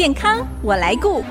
健康我来顾。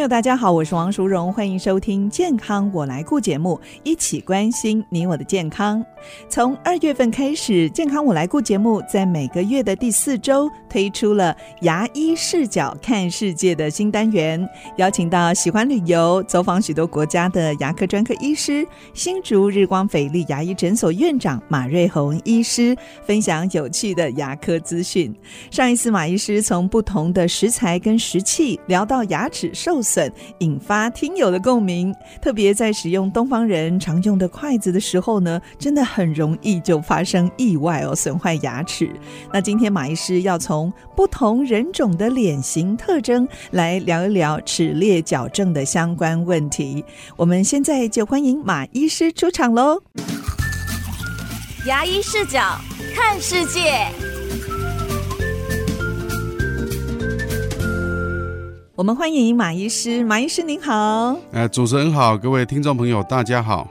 朋友，大家好，我是王淑荣，欢迎收听《健康我来顾》节目，一起关心你我的健康。从二月份开始，《健康我来顾》节目在每个月的第四周推出了“牙医视角看世界”的新单元，邀请到喜欢旅游、走访许多国家的牙科专科医师，新竹日光斐丽牙医诊所院长马瑞红医师，分享有趣的牙科资讯。上一次马医师从不同的食材跟食器聊到牙齿受受损，引发听友的共鸣。特别在使用东方人常用的筷子的时候呢，真的很容易就发生意外哦，损坏牙齿。那今天马医师要从不同人种的脸型特征来聊一聊齿列矫正的相关问题。我们现在就欢迎马医师出场喽！牙医视角看世界。我们欢迎马医师，马医师您好。呃，主持人好，各位听众朋友大家好。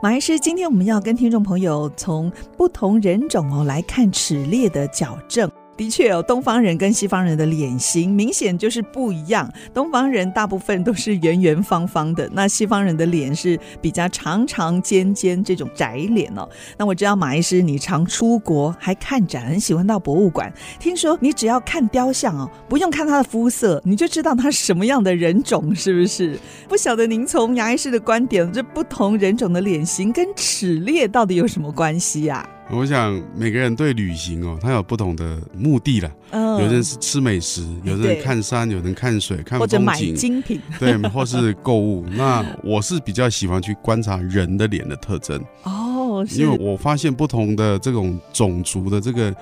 马医师，今天我们要跟听众朋友从不同人种哦来看齿列的矫正。的确、哦、东方人跟西方人的脸型明显就是不一样。东方人大部分都是圆圆方方的，那西方人的脸是比较长长尖尖这种窄脸哦。那我知道马医师你常出国，还看展，很喜欢到博物馆。听说你只要看雕像哦，不用看他的肤色，你就知道他什么样的人种，是不是？不晓得您从牙医师的观点，这不同人种的脸型跟齿列到底有什么关系呀、我想每个人对旅行哦，他有不同的目的啦。嗯，有人是吃美食，有人看山，有人看水，看风景，或者买精品，对，或是购物。那我是比较喜欢去观察人的脸的特征哦，因为我发现不同的这种种族的这个。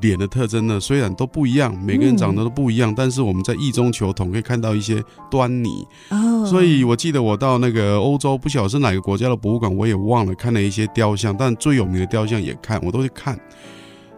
脸的特征呢，虽然都不一样，每个人长得都不一样，嗯、但是我们在异中求同，可以看到一些端倪。哦，所以我记得我到那个欧洲，不晓得是哪个国家的博物馆，我也忘了，看了一些雕像，但最有名的雕像也看，我都去看。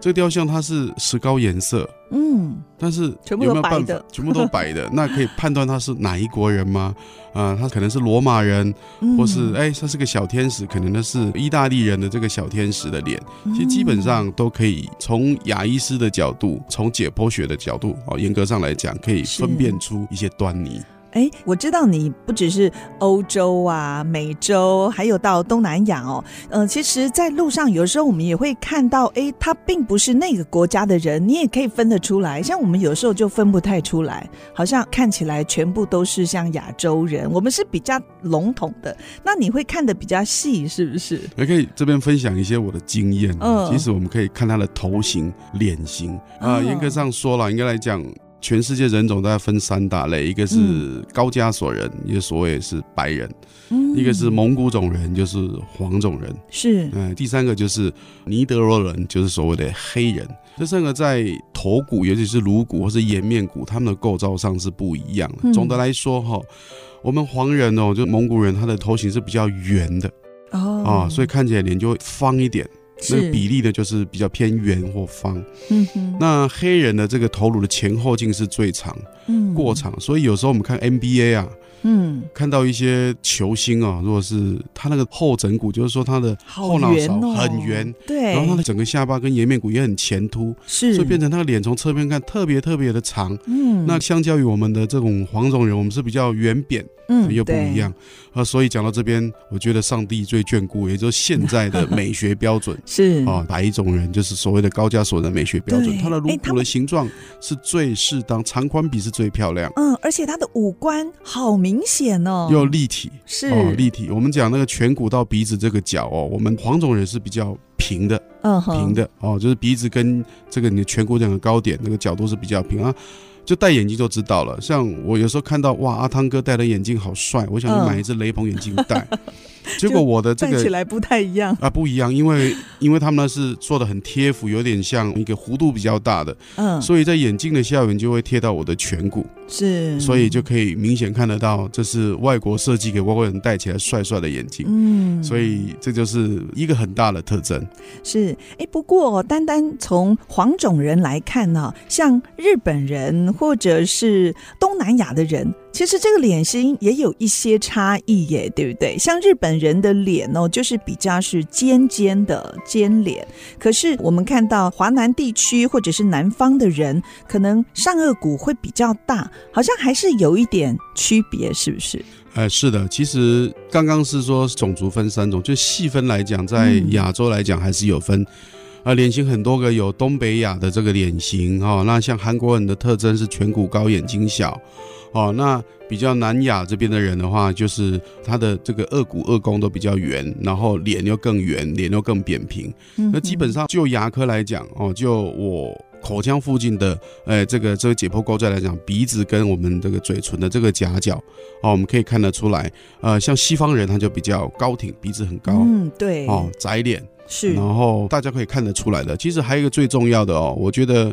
这个雕像它是石膏颜色，嗯，但是有没有办法全部都白的？那可以判断他是哪一国人吗？啊、呃，他可能是罗马人，或是哎，他是个小天使，可能他是意大利人的这个小天使的脸。其实基本上都可以从牙医师的角度，从解剖学的角度，哦，严格上来讲，可以分辨出一些端倪。哎，我知道你不只是欧洲啊、美洲，还有到东南亚哦。嗯、呃，其实，在路上有时候我们也会看到，哎，他并不是那个国家的人，你也可以分得出来。像我们有时候就分不太出来，好像看起来全部都是像亚洲人。我们是比较笼统的，那你会看得比较细，是不是？也可以这边分享一些我的经验。嗯，其实我们可以看他的头型、脸型啊、呃。严格上说了，应该来讲。全世界人种大概分三大类，一个是高加索人，也、嗯、所谓是白人；嗯、一个是蒙古种人，就是黄种人；是，嗯，第三个就是尼德罗人，就是所谓的黑人。这三个在头骨，尤其是颅骨或是颜面骨，他们的构造上是不一样的。嗯、总的来说，哈，我们黄人哦，就蒙古人，他的头型是比较圆的。哦，啊，所以看起来脸就会方一点。那个比例呢，就是比较偏圆或方。嗯哼。那黑人的这个头颅的前后径是最长，嗯，过长。所以有时候我们看 NBA 啊，嗯，看到一些球星啊，如果是他那个后枕骨，就是说他的后脑勺很圆，对，然后他的整个下巴跟颜面骨也很前凸，是，所以变成他的脸从侧面看特别特别的长。嗯，那相较于我们的这种黄种人，我们是比较圆扁。嗯，又不一样。啊，所以讲到这边，我觉得上帝最眷顾，也就是现在的美学标准 是。啊，白种人？就是所谓的高加索的美学标准，他的颅骨的形状是最适当，长宽比是最漂亮，嗯，而且他的五官好明显哦，又立体，是。哦，立体。我们讲那个颧骨到鼻子这个角哦，我们黄种人是比较平的，嗯，平的。哦，就是鼻子跟这个你的颧骨两个高点那个角度是比较平。啊。就戴眼镜就知道了。像我有时候看到哇，阿汤哥戴的眼镜好帅，我想去买一只雷朋眼镜戴。嗯 结果我的这个戴起来不太一样啊，不一样，因为因为他们呢是做的很贴服，有点像一个弧度比较大的，嗯，所以在眼镜的下缘就会贴到我的颧骨，是，所以就可以明显看得到这是外国设计给外国人戴起来帅帅的眼镜，嗯，所以这就是一个很大的特征。是，哎，不过单单从黄种人来看呢，像日本人或者是东南亚的人。其实这个脸型也有一些差异耶，对不对？像日本人的脸哦，就是比较是尖尖的尖脸，可是我们看到华南地区或者是南方的人，可能上颚骨会比较大，好像还是有一点区别，是不是？呃，是的，其实刚刚是说种族分三种，就细分来讲，在亚洲来讲还是有分。啊，脸型很多个，有东北亚的这个脸型哦，那像韩国人的特征是颧骨高、眼睛小，哦，那比较南亚这边的人的话，就是他的这个颚骨、颚弓都比较圆，然后脸又更圆，脸又更扁平。嗯那基本上就牙科来讲，哦，就我口腔附近的，呃，这个这个解剖构造来讲，鼻子跟我们这个嘴唇的这个夹角，哦，我们可以看得出来，呃，像西方人他就比较高挺，鼻子很高，嗯，对，哦，窄脸。是，然后大家可以看得出来的。其实还有一个最重要的哦，我觉得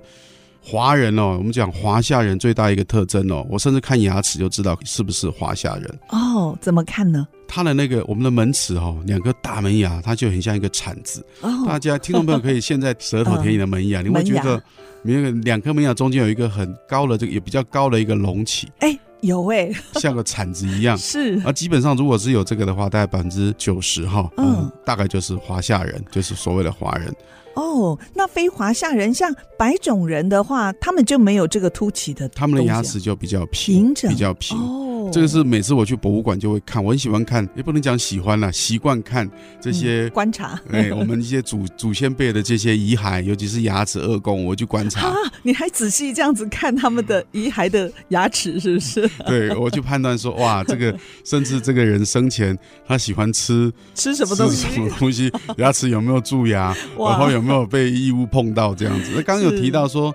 华人哦，我们讲华夏人最大一个特征哦，我甚至看牙齿就知道是不是华夏人哦。怎么看呢？他的那个我们的门齿哦，两个大门牙，它就很像一个铲子。哦，大家听众朋友可以现在舌头 舔你的门牙，呃、你会觉得那个两颗门牙中间有一个很高的这个也比较高的一个隆起。哎。有哎，像个铲子一样。是啊，基本上如果是有这个的话，大概百分之九十哈，嗯，大概就是华夏人，就是所谓的华人。哦，那非华夏人，像白种人的话，他们就没有这个凸起的，他们的牙齿就比较平整，比较平。哦。这个是每次我去博物馆就会看，我很喜欢看，也不能讲喜欢啦，习惯看这些、嗯、观察。哎，我们一些祖 祖先辈的这些遗骸，尤其是牙齿、顎弓，我去观察。啊，你还仔细这样子看他们的遗骸的牙齿，是不是？对，我去判断说，哇，这个甚至这个人生前他喜欢吃吃什么东西，什么东西，牙齿有没有蛀牙，然后有没有被异物碰到这样子。那刚刚有提到说。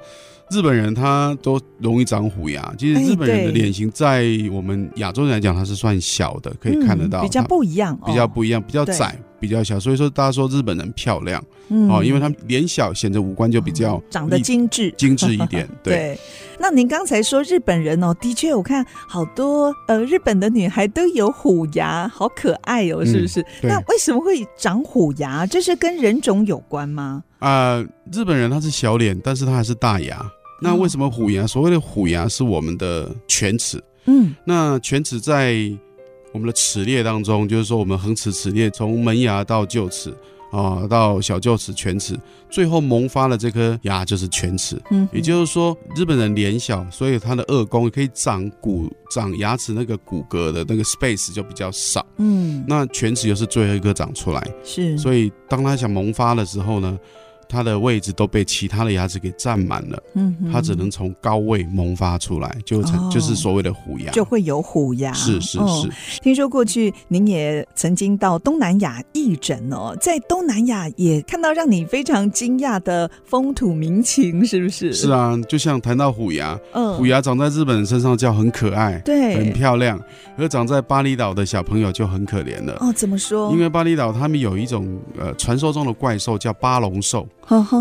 日本人他都容易长虎牙，其实日本人的脸型在我们亚洲人来讲，它是算小的，可以看得到，比较不一样，比较不一样，比较窄，比较小，所以说大家说日本人漂亮，嗯哦，因为他们脸小，显得五官就比较长得精致，精致一点。对，那您刚才说日本人哦，的确我看好多呃日本的女孩都有虎牙，好可爱哦，是不是？那为什么会长虎牙？这是跟人种有关吗？啊，日本人他是小脸，但是他还是大牙。那为什么虎牙？所谓的虎牙是我们的犬齿。嗯，那犬齿在我们的齿列当中，就是说我们恒齿齿列从门牙到臼齿啊，到小臼齿、犬齿，最后萌发了这颗牙就是犬齿。嗯，也就是说日本人脸小，所以他的顎弓可以长骨、长牙齿那个骨骼的那个 space 就比较少。嗯，那犬齿又是最后一个长出来，是，所以当他想萌发的时候呢，它的位置都被其他的牙齿给占满了，嗯，它只能从高位萌发出来，就成、哦、就是所谓的虎牙，就会有虎牙。是是是、哦。听说过去您也曾经到东南亚义诊哦，在东南亚也看到让你非常惊讶的风土民情，是不是？是啊，就像谈到虎牙，嗯，虎牙长在日本人身上叫很可爱，对，很漂亮，而长在巴厘岛的小朋友就很可怜了。哦，怎么说？因为巴厘岛他们有一种呃传说中的怪兽叫巴龙兽。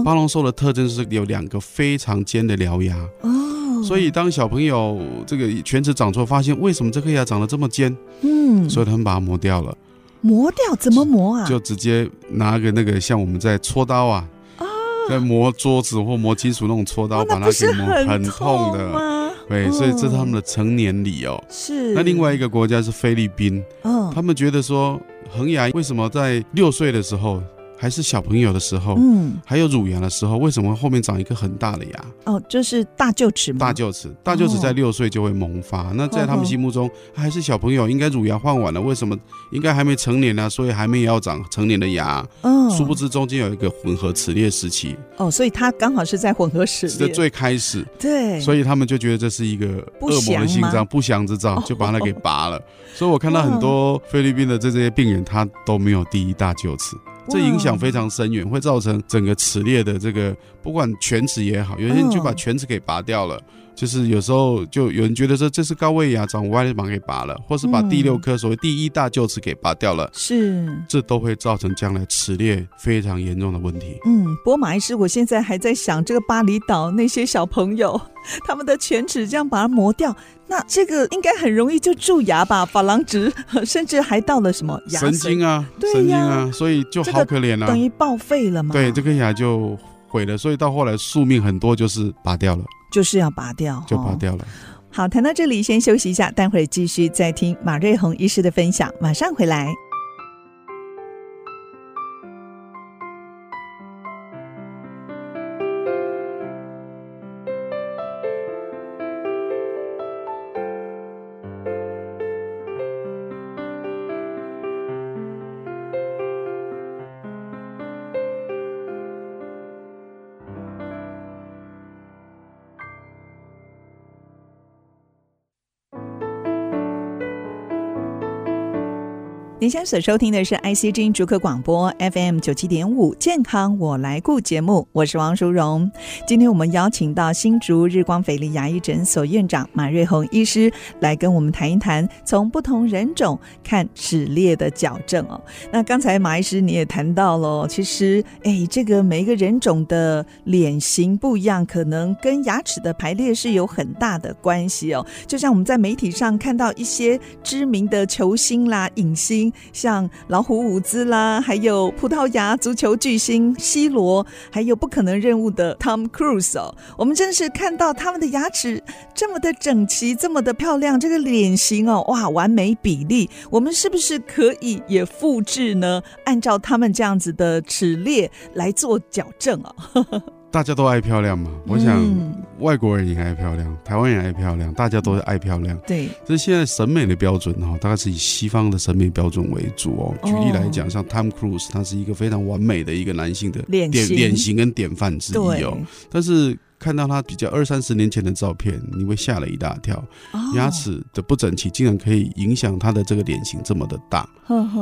巴龙兽的特征是有两个非常尖的獠牙哦，所以当小朋友这个犬齿长出来，发现为什么这颗牙长得这么尖？嗯，所以他们把它磨掉了。磨掉怎么磨啊？就直接拿个那个像我们在搓刀啊，在磨桌子或磨金属那种搓刀，把它给磨，很痛的。对，所以这是他们的成年礼哦。是。那另外一个国家是菲律宾，嗯，他们觉得说恒牙为什么在六岁的时候？还是小朋友的时候，嗯，还有乳牙的时候，为什么后面长一个很大的牙？哦，就是大臼齿吗？大臼齿，大臼齿在六岁就会萌发。哦、那在他们心目中，还是小朋友，应该乳牙换完了，为什么应该还没成年呢、啊？所以还没有要长成年的牙。嗯、哦，殊不知中间有一个混合齿列时期。哦，所以他刚好是在混合齿列的最开始。对，所以他们就觉得这是一个恶魔的心脏，不祥之兆，就把它给拔了。哦、所以我看到很多菲律宾的这这些病人，他都没有第一大臼齿。这影响非常深远，会造成整个齿列的这个，不管犬齿也好，有些人就把犬齿给拔掉了。就是有时候就有人觉得说这是高位牙长歪了，把它给拔了，或是把第六颗所谓第一大臼齿给拔掉了，是，这都会造成将来齿列非常严重的问题。嗯，不过马医师，我现在还在想，这个巴厘岛那些小朋友，他们的犬齿这样把它磨掉，那这个应该很容易就蛀牙吧？珐琅质，甚至还到了什么牙神经啊？对呀，神经啊，所以就好可怜啊，等于报废了嘛。对，这颗牙就毁了，所以到后来宿命很多就是拔掉了。就是要拔掉，就拔掉了。好，谈到这里先休息一下，待会儿继续再听马瑞红医师的分享，马上回来。您现在所收听的是 IC 之音竹科广播 FM 九七点五健康我来顾节目，我是王淑荣。今天我们邀请到新竹日光斐丽牙医诊所院长马瑞红医师来跟我们谈一谈，从不同人种看齿列的矫正哦。那刚才马医师你也谈到了，其实哎，这个每一个人种的脸型不一样，可能跟牙齿的排列是有很大的关系哦。就像我们在媒体上看到一些知名的球星啦、影星。像老虎伍兹啦，还有葡萄牙足球巨星 C 罗，还有不可能任务的 Tom Cruise 哦，我们真是看到他们的牙齿这么的整齐，这么的漂亮，这个脸型哦，哇，完美比例，我们是不是可以也复制呢？按照他们这样子的齿列来做矫正啊？大家都爱漂亮嘛，我想外国人也爱漂亮，台湾人爱漂亮，大家都爱漂亮。对，这现在审美的标准哈，大概是以西方的审美标准为主哦。举例来讲，像 Tom Cruise，他是一个非常完美的一个男性的脸脸型跟典范之一哦。但是看到他比较二三十年前的照片，你会吓了一大跳，牙齿的不整齐竟然可以影响他的这个脸型这么的大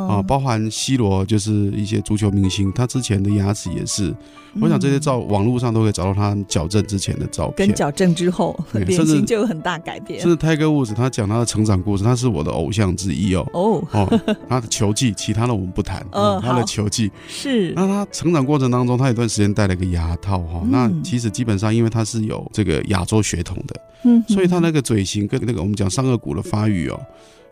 啊！包含 C 罗，就是一些足球明星，他之前的牙齿也是。我想这些照网络上都可以找到他矫正之前的照片，跟矫正之后 脸型就有很大改变。甚至泰戈伍兹他讲他的成长故事，他是我的偶像之一哦。哦哦，他的球技，其他的我们不谈。哦，他的球技是。那他成长过程当中，他有段时间戴了个牙套哈。那其实基本上，因为他是有这个亚洲血统的，嗯，所以他那个嘴型跟那个我们讲上颚骨的发育哦。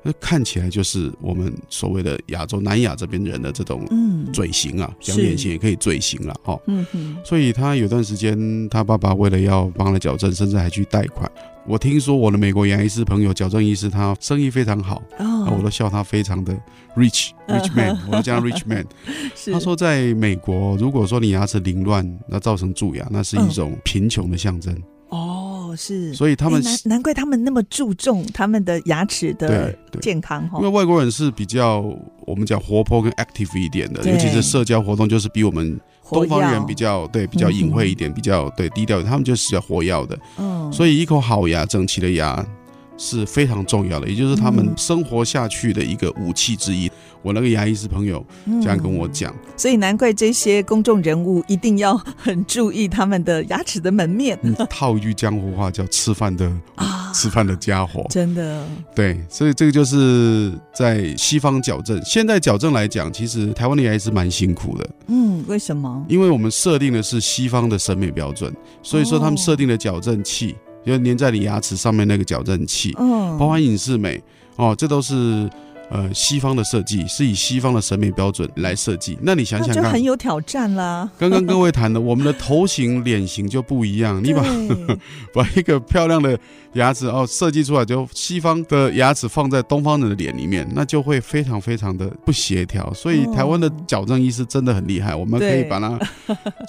那看起来就是我们所谓的亚洲南亚这边人的这种嘴型啊，讲脸型也可以嘴型了哈。嗯嗯。所以他有段时间，他爸爸为了要帮他矫正，甚至还去贷款。我听说我的美国牙医师朋友矫正医师，他生意非常好，哦，我都笑他非常的 rich rich man，我都叫他 rich man。他说在美国，如果说你牙齿凌乱，那造成蛀牙，那是一种贫穷的象征。是，所以他们难难怪他们那么注重他们的牙齿的健康哈。因为外国人是比较我们讲活泼跟 active 一点的，尤其是社交活动，就是比我们东方人比较对比较隐晦一点，比较对低调。他们就是要活跃的，嗯，所以一口好牙、整齐的牙是非常重要的，也就是他们生活下去的一个武器之一。我那个牙医师朋友这样跟我讲，嗯，所以难怪这些公众人物一定要很注意他们的牙齿的门面。套一句江湖话叫“吃饭的啊，吃饭的家伙”，真的对。所以这个就是在西方矫正，现在矫正来讲，其实台湾的牙医是蛮辛苦的。嗯，为什么？因为我们设定的是西方的审美标准，所以说他们设定的矫正器，就粘在你牙齿上面那个矫正器，嗯，包含隐适美哦，这都是。呃，西方的设计是以西方的审美标准来设计，那你想想看，就很有挑战啦。刚刚各位谈的，我们的头型、脸型就不一样。你把 把一个漂亮的牙齿哦设计出来，就西方的牙齿放在东方人的脸里面，那就会非常非常的不协调。所以台湾的矫正医师真的很厉害，我们可以把它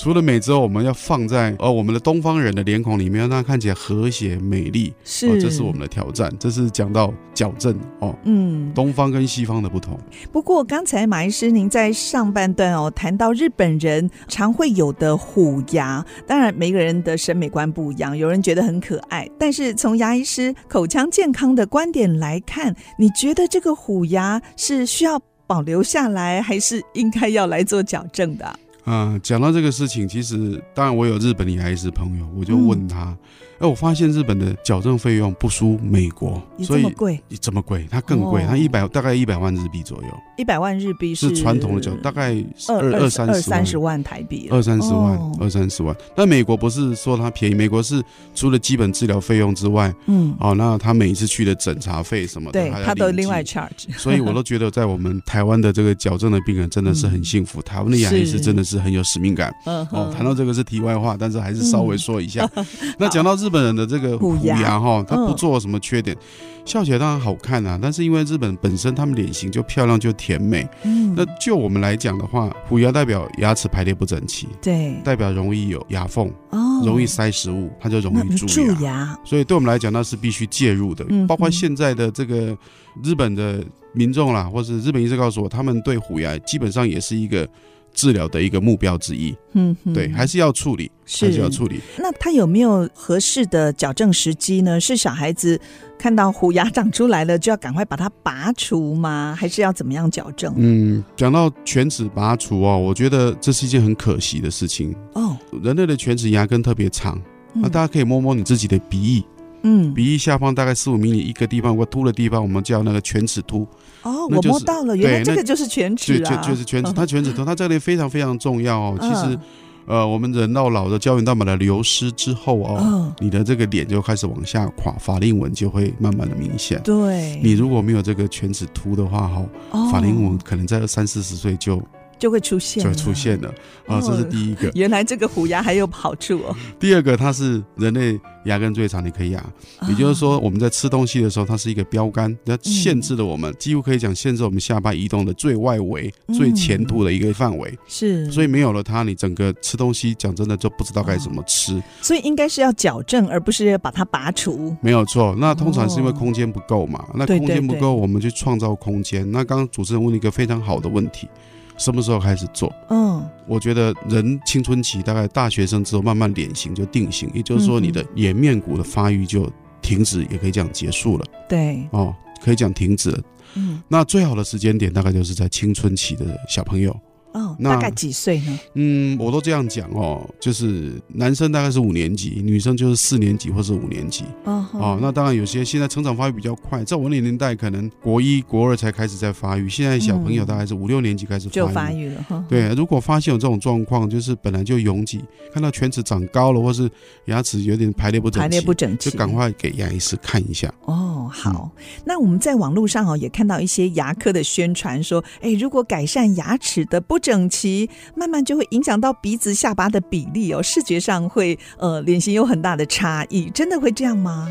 除了美之后，我们要放在呃我们的东方人的脸孔里面，让它看起来和谐美丽。是，这是我们的挑战。这是讲到矫正哦，嗯，东方。跟西方的不同。不过刚才马医师您在上半段哦谈到日本人常会有的虎牙，当然每个人的审美观不一样，有人觉得很可爱，但是从牙医师口腔健康的观点来看，你觉得这个虎牙是需要保留下来，还是应该要来做矫正的？啊，讲到这个事情，其实当然我有日本的牙医师朋友，我就问他。嗯哎，我发现日本的矫正费用不输美国，所以贵，这么贵，它更贵，它一百大概一百万日币左右，一百万日币是传统的矫，大概二二三十三十万台币，二三十万，二三十万。但美国不是说它便宜，美国是除了基本治疗费用之外，嗯，哦，那他每一次去的诊查费什么的，对，他都另外 charge。所以我都觉得在我们台湾的这个矫正的病人真的是很幸福，台湾的牙医是真的是很有使命感。哦，谈到这个是题外话，但是还是稍微说一下。那讲到日。本人的这个虎牙哈，他不做什么缺点，嗯、笑起来当然好看啊。但是因为日本本身他们脸型就漂亮就甜美，嗯，那就我们来讲的话，虎牙代表牙齿排列不整齐，对，代表容易有牙缝，哦，容易塞食物，它就容易蛀牙。蛀牙，所以对我们来讲，那是必须介入的。嗯、包括现在的这个日本的民众啦，或是日本医生告诉我，他们对虎牙基本上也是一个。治疗的一个目标之一，嗯哼，对，还是要处理，是还是要处理。那他有没有合适的矫正时机呢？是小孩子看到虎牙长出来了，就要赶快把它拔除吗？还是要怎么样矫正？嗯，讲到犬齿拔除哦，我觉得这是一件很可惜的事情哦。人类的犬齿牙根特别长，那大家可以摸摸你自己的鼻翼。嗯，鼻翼下方大概四五米米一个地方，或凸的地方，我们叫那个犬齿突。哦，就是、我摸到了，原来这个就是全脂啊，就就是全脂，它全脂头，它这里非常非常重要哦。其实，呃，我们人到老的胶原蛋白的流失之后哦，嗯、你的这个脸就开始往下垮，法令纹就会慢慢的明显。对，你如果没有这个全脂图的话，哈，法令纹可能在三四十岁就。就会出现，就会出现了啊！这是第一个。原来这个虎牙还有好处哦。第二个，它是人类牙根最长的一颗牙，也就是说，我们在吃东西的时候，它是一个标杆，它限制了我们，几乎可以讲限制我们下巴移动的最外围、最前途的一个范围。是，所以没有了它，你整个吃东西，讲真的就不知道该怎么吃。所以应该是要矫正，而不是把它拔除。没有错。那通常是因为空间不够嘛？那空间不够，我们去创造空间。那刚刚主持人问了一个非常好的问题。什么时候开始做？嗯，我觉得人青春期大概大学生之后，慢慢脸型就定型，也就是说你的颜面骨的发育就停止，也可以讲结束了。对，哦，可以讲停止了。嗯，那最好的时间点大概就是在青春期的小朋友。哦，那大概几岁呢？嗯，我都这样讲哦，就是男生大概是五年级，女生就是四年级或是五年级。哦，哦，那当然有些现在成长发育比较快，在我那年代可能国一、国二才开始在发育，现在小朋友大概是五六年级开始发育。就发育了哈。对，如果发现有这种状况，就是本来就拥挤，看到犬齿长高了，或是牙齿有点排列不整齐，排列不整齐，就赶快给牙医师看一下。哦，好。嗯、那我们在网络上哦也看到一些牙科的宣传说，哎，如果改善牙齿的不整齐，慢慢就会影响到鼻子下巴的比例哦，视觉上会呃脸型有很大的差异，真的会这样吗？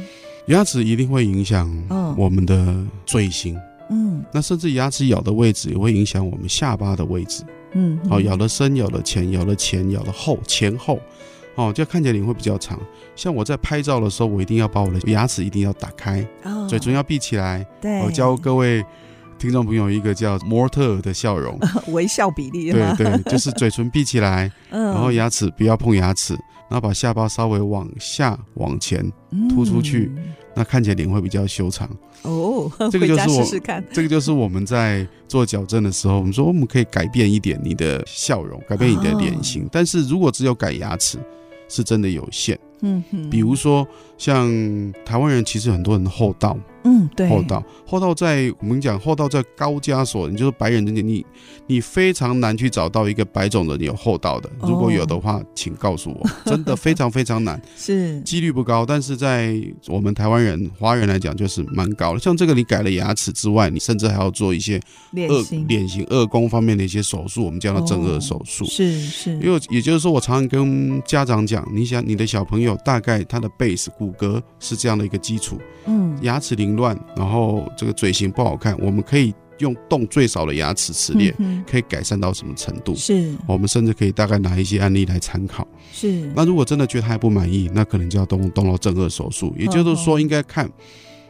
牙齿一定会影响我们的嘴型，嗯，那甚至牙齿咬的位置也会影响我们下巴的位置，嗯，好，咬的深，咬的浅，咬的前，咬的后，前后，哦，这样看起来脸会比较长。像我在拍照的时候，我一定要把我的牙齿一定要打开，哦，嘴唇要闭起来，对，我教各位。听众朋友，一个叫模特的笑容，微笑比例，对对，就是嘴唇闭起来，然后牙齿不要碰牙齿，然后把下巴稍微往下往前突出去，那看起来脸会比较修长。哦，这个就是我，这个就是我们在做矫正的时候，我们说我们可以改变一点你的笑容，改变你的脸型，但是如果只有改牙齿，是真的有限。嗯哼，比如说像台湾人，其实很多人厚道。嗯，对，厚道，厚道在我们讲厚道在高加索，你就是白人的你，你非常难去找到一个白种人有厚道的。如果有的话，请告诉我，真的非常非常难，是几率不高。但是在我们台湾人、华人来讲，就是蛮高的。像这个，你改了牙齿之外，你甚至还要做一些恶脸型、颌弓方面的一些手术，我们叫它正颚手术。是是，因为也就是说，我常常跟家长讲，你想你的小朋友大概他的 base 骨骼是这样的一个基础，嗯，牙齿凌乱，然后这个嘴型不好看，我们可以用动最少的牙齿齿列，可以改善到什么程度？是，我们甚至可以大概拿一些案例来参考。是，那如果真的觉得他还不满意，那可能就要动动到正颌手术。也就是说，应该看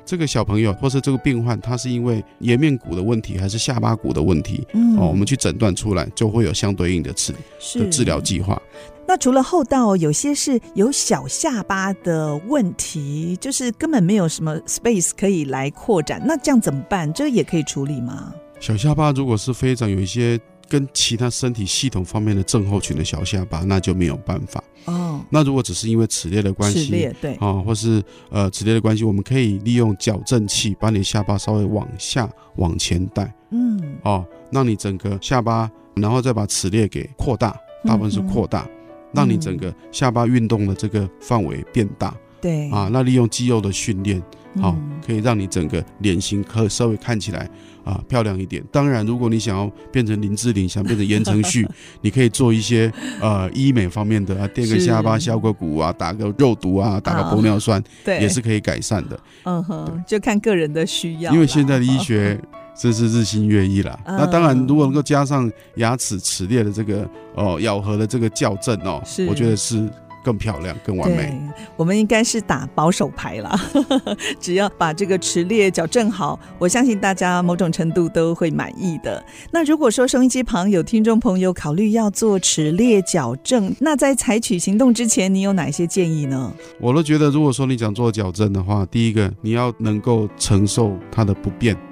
这个小朋友或是这个病患，他是因为颜面骨的问题，还是下巴骨的问题？嗯，哦，我们去诊断出来，就会有相对应的治的治疗计划。那除了厚道，有些是有小下巴的问题，就是根本没有什么 space 可以来扩展，那这样怎么办？这个也可以处理吗？小下巴如果是非常有一些跟其他身体系统方面的症候群的小下巴，那就没有办法哦。那如果只是因为齿列的关系，齿列对啊，或是呃齿列的关系，我们可以利用矫正器把你下巴稍微往下往前带，嗯，哦，让你整个下巴，然后再把齿列给扩大，大部分是扩大。嗯让你整个下巴运动的这个范围变大，对。啊，那利用肌肉的训练，好、嗯，可以让你整个脸型可稍微看起来啊漂亮一点。当然，如果你想要变成林志玲，想变成言承旭，你可以做一些呃医美方面的啊，垫个下巴、削个骨啊，打个肉毒啊，打个玻尿酸，对，也是可以改善的。嗯哼，就看个人的需要。因为现在的医学真是日新月异了。嗯、那当然，如果能够加上牙齿齿列的这个哦咬合的这个校正哦，我觉得是。更漂亮、更完美。我们应该是打保守牌了，只要把这个齿列矫正好，我相信大家某种程度都会满意的。那如果说收音机旁有听众朋友考虑要做齿列矫正，那在采取行动之前，你有哪些建议呢？我都觉得，如果说你想做矫正的话，第一个你要能够承受它的不便，嗯，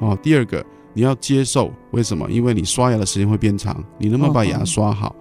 哦，第二个你要接受，为什么？因为你刷牙的时间会变长，你能不能把牙刷好？哦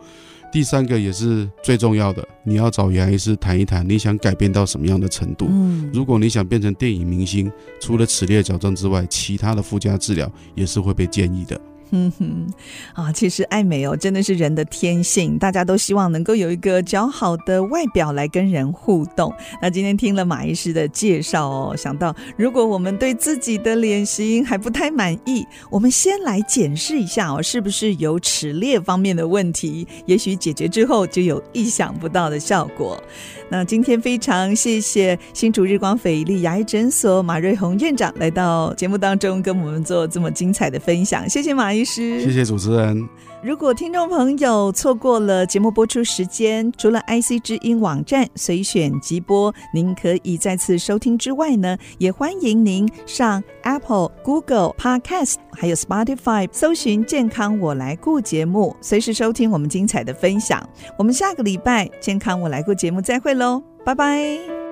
第三个也是最重要的，你要找牙医师谈一谈，你想改变到什么样的程度？嗯，如果你想变成电影明星，除了齿列矫正之外，其他的附加治疗也是会被建议的。哼哼，啊，其实爱美哦，真的是人的天性，大家都希望能够有一个较好的外表来跟人互动。那今天听了马医师的介绍哦，想到如果我们对自己的脸型还不太满意，我们先来检视一下哦，是不是有齿列方面的问题？也许解决之后就有意想不到的效果。那今天非常谢谢新竹日光斐丽牙医诊所马瑞红院长来到节目当中跟我们做这么精彩的分享，谢谢马医师，谢谢主持人。如果听众朋友错过了节目播出时间，除了 IC 之音网站随选即播，您可以再次收听之外呢，也欢迎您上 Apple、Google Podcast 还有 Spotify 搜寻“健康我来顾”节目，随时收听我们精彩的分享。我们下个礼拜“健康我来顾”节目再会喽，拜拜。